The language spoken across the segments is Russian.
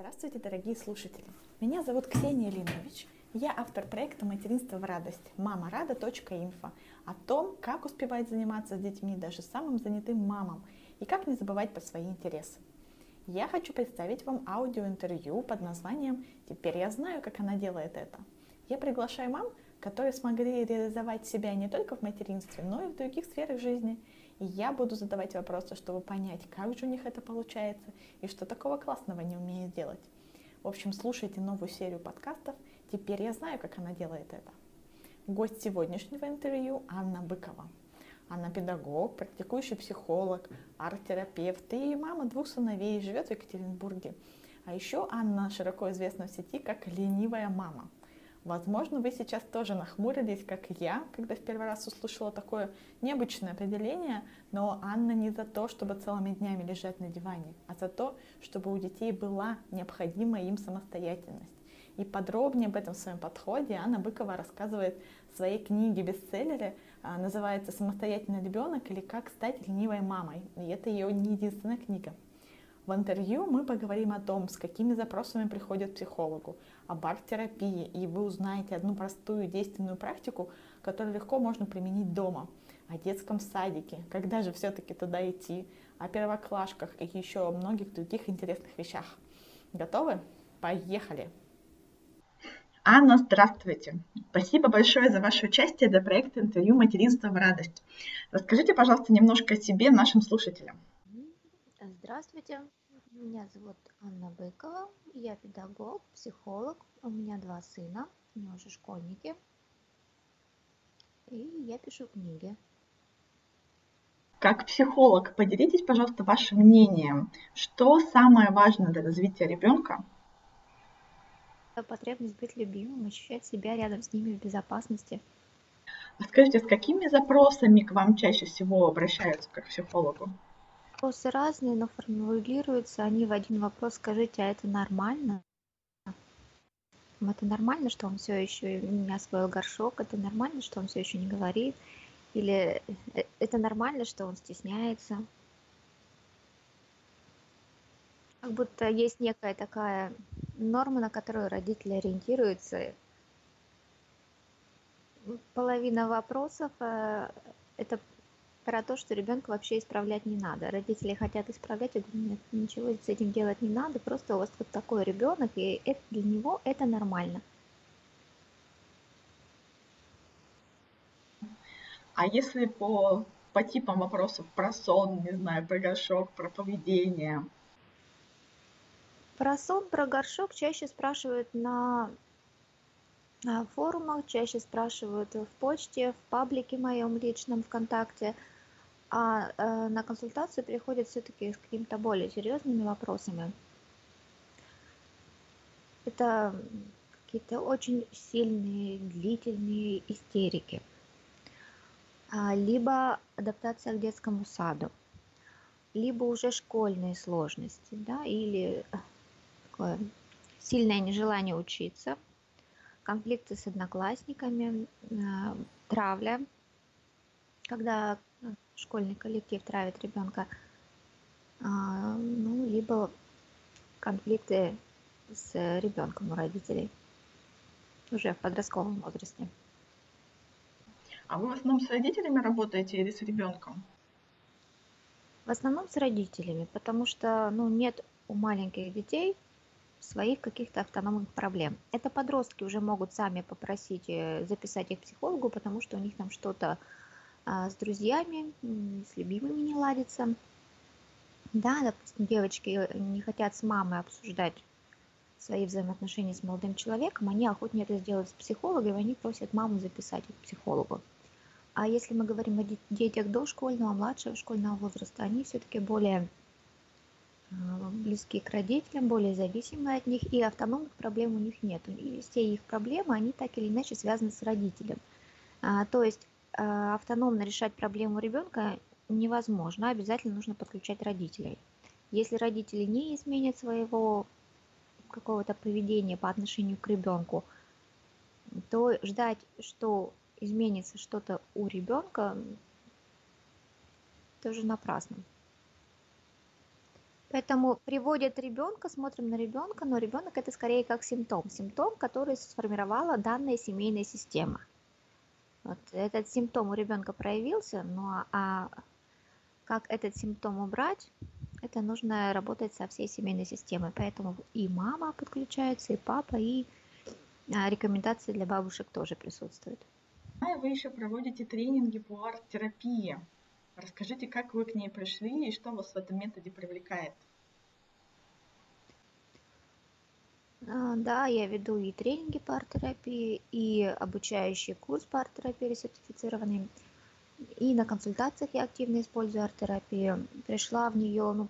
Здравствуйте, дорогие слушатели! Меня зовут Ксения Линович. Я автор проекта «Материнство в радость» мамарада.инфо о том, как успевать заниматься с детьми даже самым занятым мамам и как не забывать про свои интересы. Я хочу представить вам аудиоинтервью под названием «Теперь я знаю, как она делает это». Я приглашаю мам, которые смогли реализовать себя не только в материнстве, но и в других сферах жизни. И я буду задавать вопросы, чтобы понять, как же у них это получается и что такого классного они умеют делать. В общем, слушайте новую серию подкастов. Теперь я знаю, как она делает это. Гость сегодняшнего интервью Анна Быкова. Она педагог, практикующий психолог, арт-терапевт и мама двух сыновей, живет в Екатеринбурге. А еще Анна широко известна в сети как ленивая мама – Возможно, вы сейчас тоже нахмурились, как я, когда в первый раз услышала такое необычное определение, но Анна не за то, чтобы целыми днями лежать на диване, а за то, чтобы у детей была необходимая им самостоятельность. И подробнее об этом своем подходе Анна Быкова рассказывает в своей книге бестселлере, а, называется «Самостоятельный ребенок» или «Как стать ленивой мамой». И это ее не единственная книга. В интервью мы поговорим о том, с какими запросами приходят к психологу, об арт-терапии, и вы узнаете одну простую действенную практику, которую легко можно применить дома, о детском садике, когда же все-таки туда идти, о первоклашках и еще о многих других интересных вещах. Готовы? Поехали! Анна, здравствуйте. Спасибо большое за ваше участие до проекта интервью «Материнство в радость». Расскажите, пожалуйста, немножко о себе нашим слушателям. Здравствуйте, меня зовут Анна Быкова, я педагог, психолог, у меня два сына, они уже школьники, и я пишу книги. Как психолог, поделитесь, пожалуйста, вашим мнением. Что самое важное для развития ребенка? Потребность быть любимым, ощущать себя рядом с ними в безопасности. А скажите, с какими запросами к вам чаще всего обращаются как к психологу? Вопросы разные, но формулируются они в один вопрос. Скажите, а это нормально? Это нормально, что он все еще не освоил горшок? Это нормально, что он все еще не говорит? Или э, это нормально, что он стесняется? Как будто есть некая такая норма, на которую родители ориентируются. Половина вопросов э, это про то, что ребенка вообще исправлять не надо. Родители хотят исправлять, я говорю, нет, ничего с этим делать не надо, просто у вас вот такой ребенок, и это, для него это нормально. А если по, по типам вопросов про сон, не знаю, про горшок, про поведение? Про сон, про горшок чаще спрашивают на на форумах, чаще спрашивают в почте, в паблике моем личном ВКонтакте, а э, на консультацию приходят все-таки с какими-то более серьезными вопросами. Это какие-то очень сильные, длительные истерики, а, либо адаптация к детскому саду, либо уже школьные сложности, да, или такое сильное нежелание учиться – конфликты с одноклассниками, а, травля, когда школьный коллектив травит ребенка, а, ну, либо конфликты с ребенком у родителей уже в подростковом возрасте. А вы в основном с родителями работаете или с ребенком? В основном с родителями, потому что ну, нет у маленьких детей своих каких-то автономных проблем. Это подростки уже могут сами попросить э, записать их психологу, потому что у них там что-то с друзьями, с любимыми не ладится. Да, допустим, девочки э, не хотят с мамой обсуждать свои взаимоотношения с молодым человеком, они охотнее это сделают с психологом, они просят маму записать их к психологу. А если мы говорим о детях дошкольного, младшего школьного возраста, они все-таки более а, близки к родителям, более зависимы от них, и автономных проблем у них нет. И все их проблемы, они так или иначе связаны с родителем. А, то есть а, автономно решать проблему ребенка невозможно, обязательно нужно подключать родителей. Если родители не изменят своего какого-то поведения по отношению к ребенку, то ждать, что изменится что-то у ребенка, тоже напрасно. Поэтому приводят ребенка, смотрим на ребенка, но ребенок это скорее как симптом. Симптом, который сформировала данная семейная система. Вот этот симптом у ребенка проявился, ну а, а как этот симптом убрать, это нужно работать со всей семейной системой. Поэтому и мама подключается, и папа, и а, рекомендации для бабушек тоже присутствуют. А вы еще проводите тренинги по арт-терапии. Расскажите, как вы к ней пришли и что вас в этом методе привлекает? А, да, я веду и тренинги по арт-терапии, и обучающий курс по арт-терапии сертифицированный. И на консультациях я активно использую арт-терапию. Пришла в нее, ну,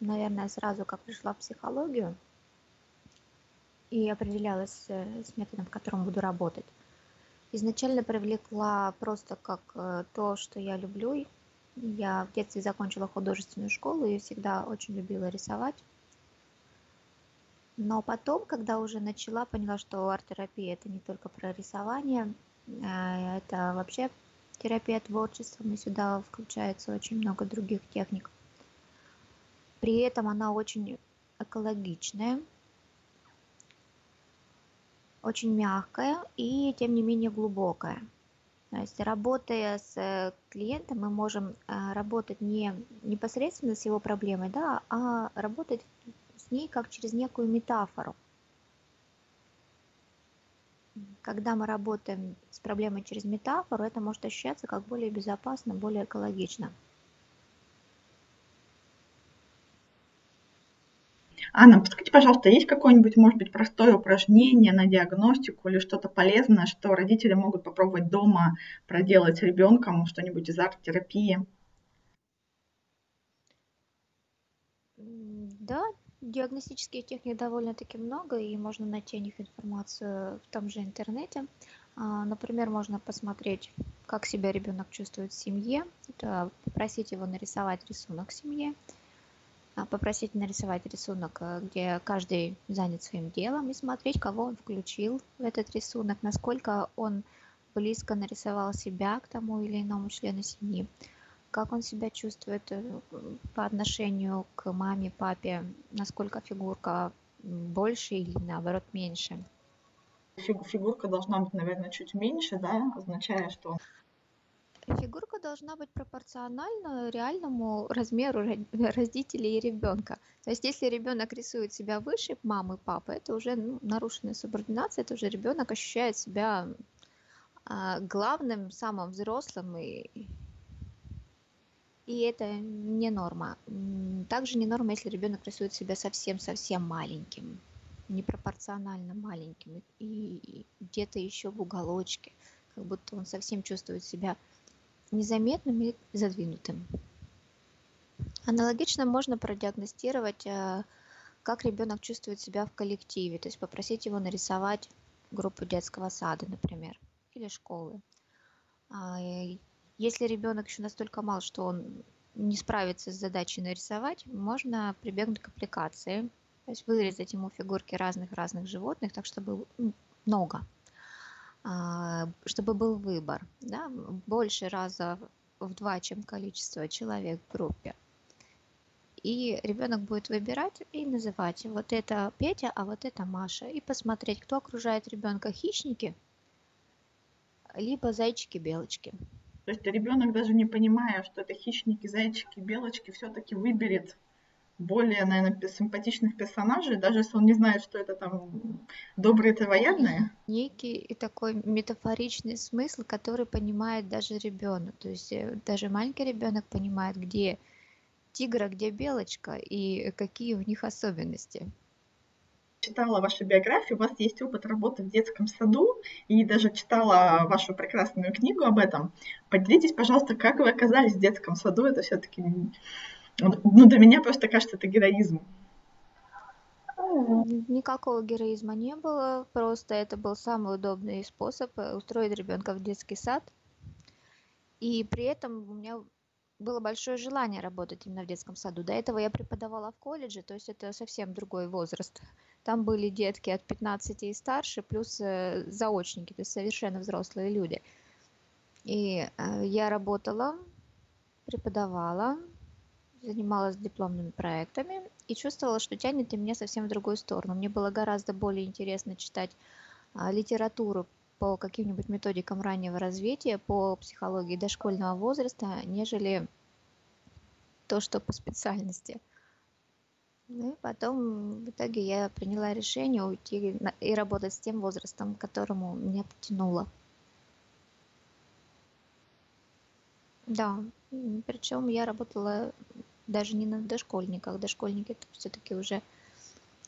наверное, сразу как пришла в психологию и определялась э, с методом, в котором буду работать. Изначально привлекла просто как э, то, что я люблю. Я в детстве закончила художественную школу и всегда очень любила рисовать. Но потом, когда уже начала, поняла, что арт-терапия это не только про рисование, а это вообще терапия творчеством, и сюда включается очень много других техник. При этом она очень экологичная, очень мягкая и тем не менее глубокая. То есть работая с э, клиентом, мы можем э, работать не непосредственно с его проблемой, да, а работать с ней как через некую метафору. Когда мы работаем с проблемой через метафору, это может ощущаться как более безопасно, более экологично. Анна, подскажите, пожалуйста, есть какое-нибудь, может быть, простое упражнение на диагностику или что-то полезное, что родители могут попробовать дома проделать с ребенком, что-нибудь из арт-терапии? Да, диагностических техник довольно-таки много, и можно найти о них информацию в том же интернете. А, например, можно посмотреть, как себя ребенок чувствует в семье, попросить его нарисовать рисунок в семье, а, попросить нарисовать рисунок, э, где каждый занят своим делом, и смотреть, кого он включил в этот рисунок, насколько он близко нарисовал себя к тому или иному члену семьи, как он себя чувствует э, по отношению к маме, папе, насколько фигурка больше или наоборот меньше. Фигурка должна быть, наверное, чуть меньше, да, означая, что Фигурка должна быть пропорциональна реальному размеру родителей и ребенка. То есть если ребенок рисует себя выше мамы, папы, это уже ну, нарушенная субординация, это уже ребенок ощущает себя а, главным, самым взрослым, и, и это не норма. Также не норма, если ребенок рисует себя совсем-совсем маленьким, непропорционально маленьким, и, где-то еще в уголочке, как будто он совсем чувствует себя незаметным и задвинутым. Аналогично можно продиагностировать, э, как ребенок чувствует себя в коллективе, то есть попросить его нарисовать группу детского сада, например, или школы. Если ребенок еще настолько мал, что он не справится с задачей нарисовать, можно прибегнуть к аппликации, то есть вырезать ему фигурки разных-разных животных, так чтобы ну, много, а, чтобы был выбор, да, больше раза в два, чем количество человек в группе. И ребенок будет выбирать и называть вот это Петя, а вот это Маша. И посмотреть, кто окружает ребенка хищники, либо зайчики-белочки. То есть ребенок даже не понимая, что это хищники, зайчики, белочки, все-таки выберет более, наверное, симпатичных персонажей, даже если он не знает, что это там добрые травоядные. Некий такой метафоричный смысл, который понимает даже ребенок. То есть э, даже маленький ребенок понимает, где тигр, а где белочка и какие у них особенности. Читала вашу биографию, у вас есть опыт работы в детском саду, и даже читала вашу прекрасную книгу об этом. Поделитесь, пожалуйста, как вы оказались в детском саду, это все-таки ну, для меня просто кажется, это героизм. Никакого героизма не было, просто это был самый удобный способ э, устроить ребенка в детский сад. И при этом у меня было большое желание работать именно в детском саду. До этого я преподавала в колледже, то есть это совсем другой возраст. Там были детки от 15 и старше, плюс э, заочники, то есть совершенно взрослые люди. И э, я работала, преподавала, занималась дипломными проектами и чувствовала, что тянет и меня совсем в другую сторону. Мне было гораздо более интересно читать а, литературу по каким-нибудь методикам раннего развития, по психологии дошкольного возраста, нежели то, что по специальности. Ну и потом в итоге я приняла решение уйти и работать с тем возрастом, к которому меня потянуло. Да, причем я работала даже не на дошкольниках. Дошкольники это все-таки уже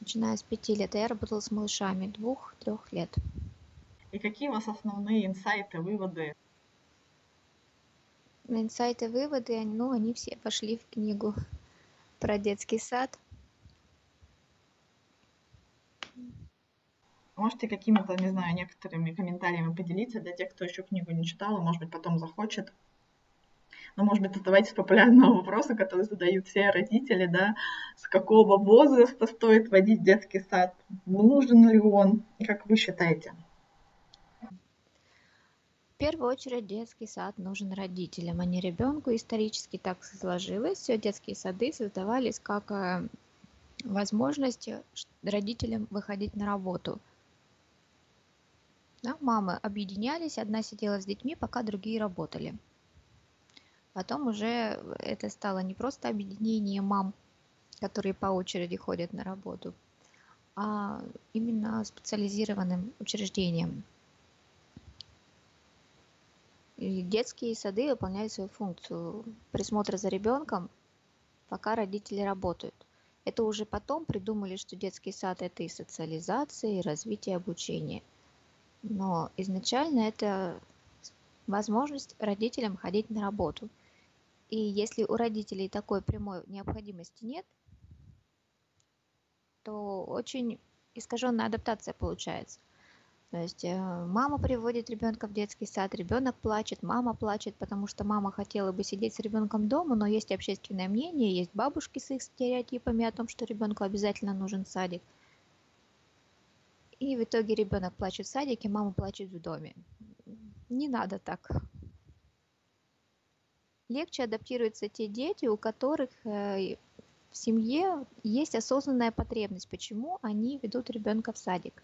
начиная с пяти лет, а я работала с малышами двух-трех лет. И какие у вас основные инсайты, выводы? Инсайты, выводы, ну, они все пошли в книгу про детский сад. Можете какими-то, не знаю, некоторыми комментариями поделиться для тех, кто еще книгу не читал, и, может быть, потом захочет но, ну, может быть, задавайте популярного вопроса, который задают все родители, да, с какого возраста стоит водить детский сад, нужен ли он, как вы считаете? В первую очередь детский сад нужен родителям, а не ребенку. Исторически так сложилось. Все детские сады создавались как э, возможность родителям выходить на работу. Да, мамы объединялись, одна сидела с детьми, пока другие работали. Потом уже это стало не просто объединение мам, которые по очереди ходят на работу, а именно специализированным учреждением. И детские сады выполняют свою функцию присмотра за ребенком, пока родители работают. Это уже потом придумали, что детский сад это и социализация, и развитие обучения. Но изначально это возможность родителям ходить на работу – и если у родителей такой прямой необходимости нет, то очень искаженная адаптация получается. То есть э, мама приводит ребенка в детский сад, ребенок плачет, мама плачет, потому что мама хотела бы сидеть с ребенком дома, но есть общественное мнение, есть бабушки с их стереотипами о том, что ребенку обязательно нужен садик. И в итоге ребенок плачет в садике, мама плачет в доме. Не надо так легче адаптируются те дети, у которых э, в семье есть осознанная потребность, почему они ведут ребенка в садик.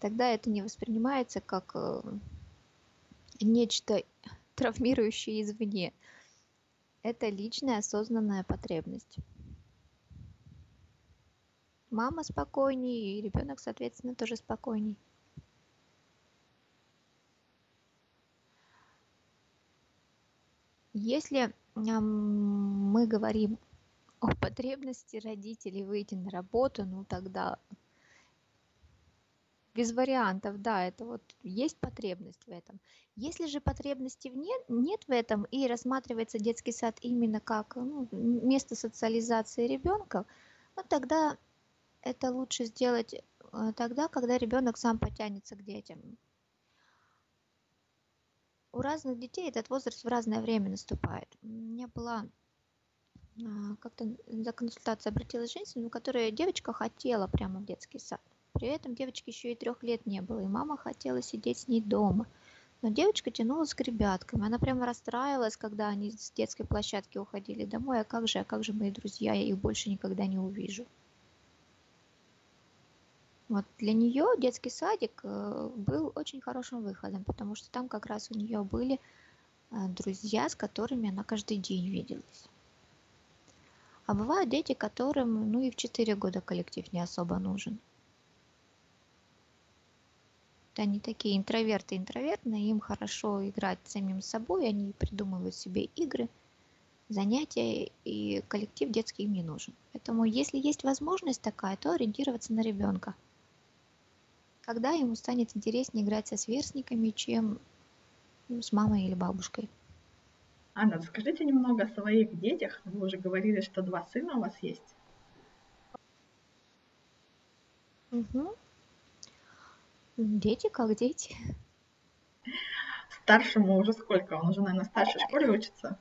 Тогда это не воспринимается как э, нечто травмирующее извне. Это личная осознанная потребность. Мама спокойнее, и ребенок, соответственно, тоже спокойней. Если мы говорим о потребности родителей выйти на работу, ну тогда без вариантов, да, это вот есть потребность в этом. Если же потребности нет, нет в этом и рассматривается детский сад именно как ну, место социализации ребенка, ну тогда это лучше сделать э, тогда, когда ребенок сам потянется к детям у разных детей этот возраст в разное время наступает. У меня была а, как-то за консультацией обратилась женщина, у которой девочка хотела прямо в детский сад. При этом девочке еще и трех лет не было, и мама хотела сидеть с ней дома. Но девочка тянулась к ребяткам. Она прямо расстраивалась, когда они с детской площадки уходили домой. А как же, а как же мои друзья, я их больше никогда не увижу. Вот для нее детский садик э, был очень хорошим выходом, потому что там как раз у нее были э, друзья, с которыми она каждый день виделась. А бывают дети, которым ну и в 4 года коллектив не особо нужен. Они такие интроверты, интровертные, им хорошо играть самим собой, они придумывают себе игры, занятия, и коллектив детский им не нужен. Поэтому если есть возможность такая, то ориентироваться на ребенка – когда ему станет интереснее играть со сверстниками, чем ну, с мамой или бабушкой. Анна, расскажите немного о своих детях. Вы уже говорили, что два сына у вас есть. Угу. Дети как дети. Старшему уже сколько? Он уже, наверное, в старшей школе учится?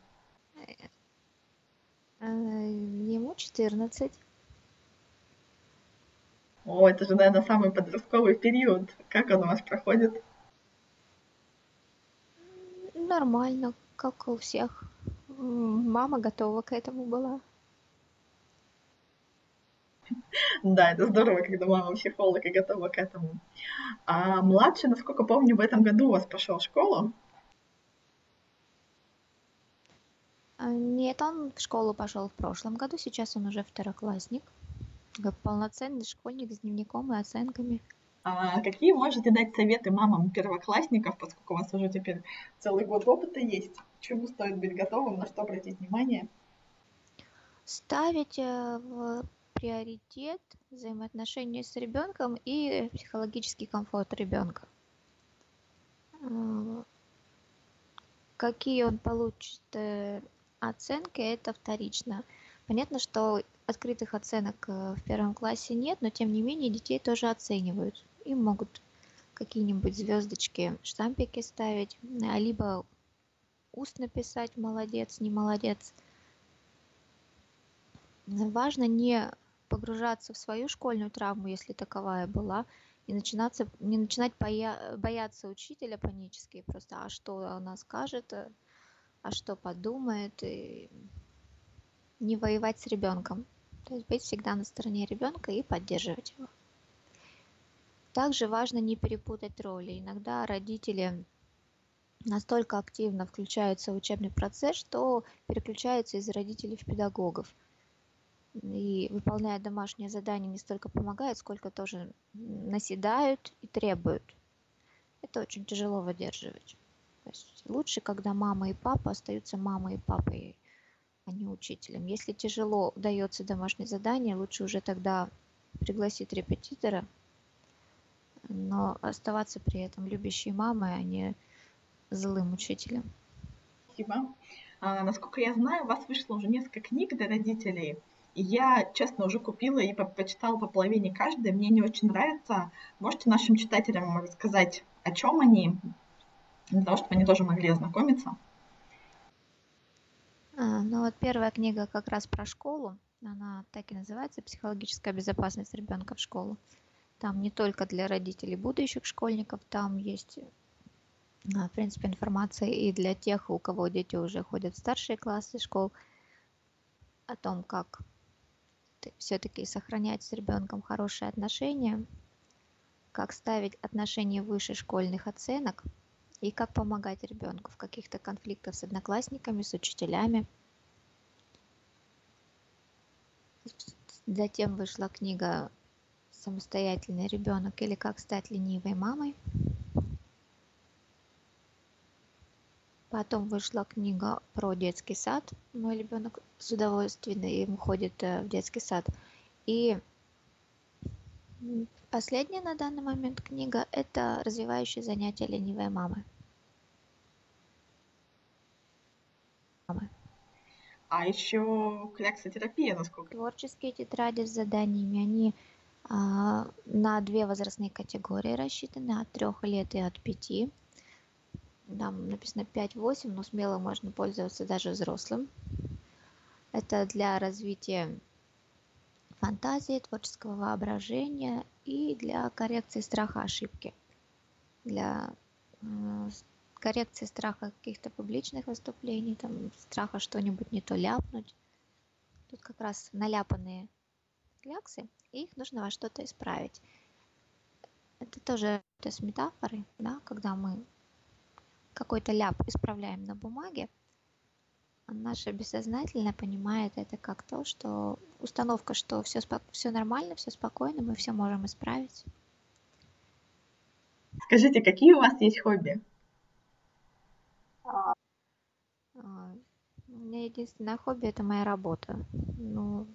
Э, ему 14. О, это же, наверное, самый подростковый период. Как он у вас проходит? Нормально, как у всех. Мама готова к этому была. Да, это здорово, когда мама психолог и готова к этому. А младший, насколько помню, в этом году у вас пошел в школу. А, нет, он в школу пошел в прошлом году, сейчас он уже второклассник. Полноценный школьник с дневником и оценками. А какие можете дать советы мамам первоклассников, поскольку у вас уже теперь целый год опыта есть? Чему стоит быть готовым, на что обратить внимание? Ставить э, в приоритет взаимоотношения с ребенком и психологический комфорт ребенка. Какие он получит э, оценки, это вторично. Понятно, что открытых оценок э, в первом классе нет, но тем не менее детей тоже оценивают. Им могут какие-нибудь звездочки, штампики ставить, либо устно писать молодец, не молодец. Важно не погружаться в свою школьную травму, если таковая была, и начинаться, не начинать боя, бояться учителя панически, просто а что она скажет, а что подумает, и не воевать с ребенком. То есть быть всегда на стороне ребенка и поддерживать его. Также важно не перепутать роли. Иногда родители настолько активно включаются в учебный процесс, что переключаются из родителей в педагогов – и выполняя домашнее задание не столько помогают, сколько тоже наседают и требуют. Это очень тяжело выдерживать. То есть лучше, когда мама и папа остаются мамой и папой, а не учителем. Если тяжело дается домашнее задание, лучше уже тогда пригласить репетитора, но оставаться при этом любящей мамой, а не злым учителем. Спасибо. А, насколько я знаю, у вас вышло уже несколько книг для родителей. Я, честно, уже купила и почитала по половине каждой. Мне не очень нравится. Можете нашим читателям рассказать, о чем они, для того, чтобы они тоже могли ознакомиться? А, ну вот первая книга как раз про школу. Она так и называется «Психологическая безопасность ребенка в школу». Там не только для родителей будущих школьников, там есть, а, в принципе, информация и для тех, у кого дети уже ходят в старшие классы школ, о том, как все-таки сохранять с ребенком хорошие отношения, как ставить отношения выше школьных оценок и как помогать ребенку в каких-то конфликтах с одноклассниками, с учителями. Затем вышла книга «Самостоятельный ребенок» или «Как стать ленивой мамой». Потом вышла книга про детский сад. Мой ребенок с удовольствием им ходит э, в детский сад. И последняя на данный момент книга – это «Развивающие занятия ленивой мамы». А еще кляксотерапия, насколько? Творческие тетради с заданиями, они а, на две возрастные категории рассчитаны, от трех лет и от пяти там написано 5-8, но смело можно пользоваться даже взрослым. Это для развития фантазии, творческого воображения и для коррекции страха ошибки. Для коррекции страха каких-то публичных выступлений, там, страха что-нибудь не то ляпнуть. Тут как раз наляпанные кляксы, и их нужно во что-то исправить. Это тоже это с метафорой, да, когда мы какой-то ляп исправляем на бумаге, наше бессознательное понимает это как то, что установка, что все, все нормально, все спокойно, мы все можем исправить. Скажите, какие у вас есть хобби? А, у меня единственное хобби это моя работа. Ну,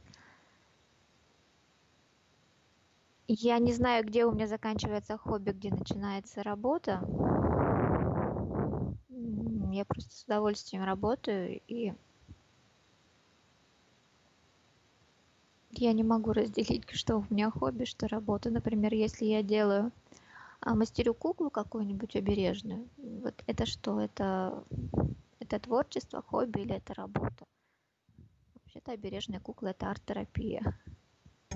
я не знаю, где у меня заканчивается хобби, где начинается работа я просто с удовольствием работаю и я не могу разделить, что у меня хобби, что работа. Например, если я делаю а, мастерю куклу какую-нибудь обережную, вот это что? Это, это творчество, хобби или это работа? Вообще-то обережная кукла – это арт-терапия.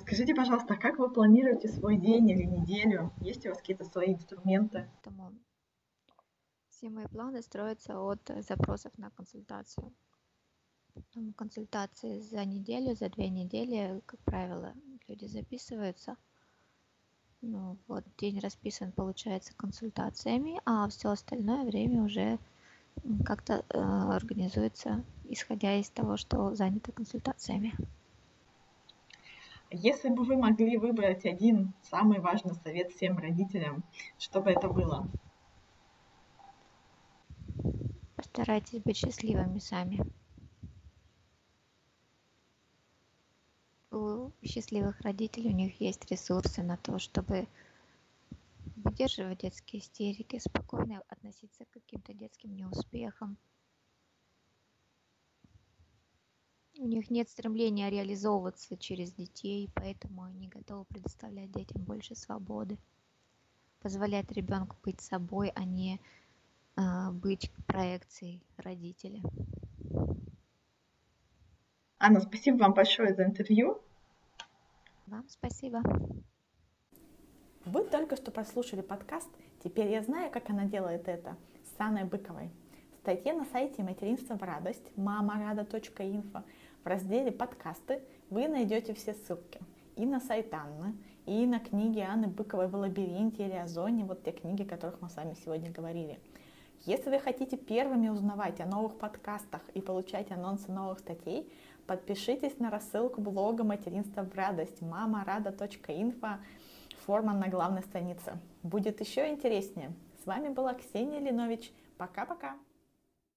Скажите, пожалуйста, а как вы планируете свой день или неделю? Есть у вас какие-то свои инструменты? Все мои планы строятся от запросов на консультацию. Консультации за неделю, за две недели, как правило, люди записываются. Ну, вот день расписан, получается, консультациями, а все остальное время уже как-то э, организуется, исходя из того, что занято консультациями. Если бы вы могли выбрать один самый важный совет всем родителям, что бы это было? Постарайтесь быть счастливыми сами. У счастливых родителей у них есть ресурсы на то, чтобы выдерживать детские истерики, спокойно относиться к каким-то детским неуспехам. У них нет стремления реализовываться через детей, поэтому они готовы предоставлять детям больше свободы, позволять ребенку быть собой, а не быть проекцией родителя. Анна, спасибо вам большое за интервью. Вам спасибо. Вы только что прослушали подкаст «Теперь я знаю, как она делает это» с Анной Быковой. В статье на сайте «Материнство в радость» мамарада.инфо в разделе «Подкасты» вы найдете все ссылки и на сайт Анны, и на книги Анны Быковой в лабиринте или Озоне, вот те книги, о которых мы с вами сегодня говорили. Если вы хотите первыми узнавать о новых подкастах и получать анонсы новых статей, подпишитесь на рассылку блога «Материнство в радость» мамарада.инфо форма на главной странице. Будет еще интереснее. С вами была Ксения Линович. Пока-пока!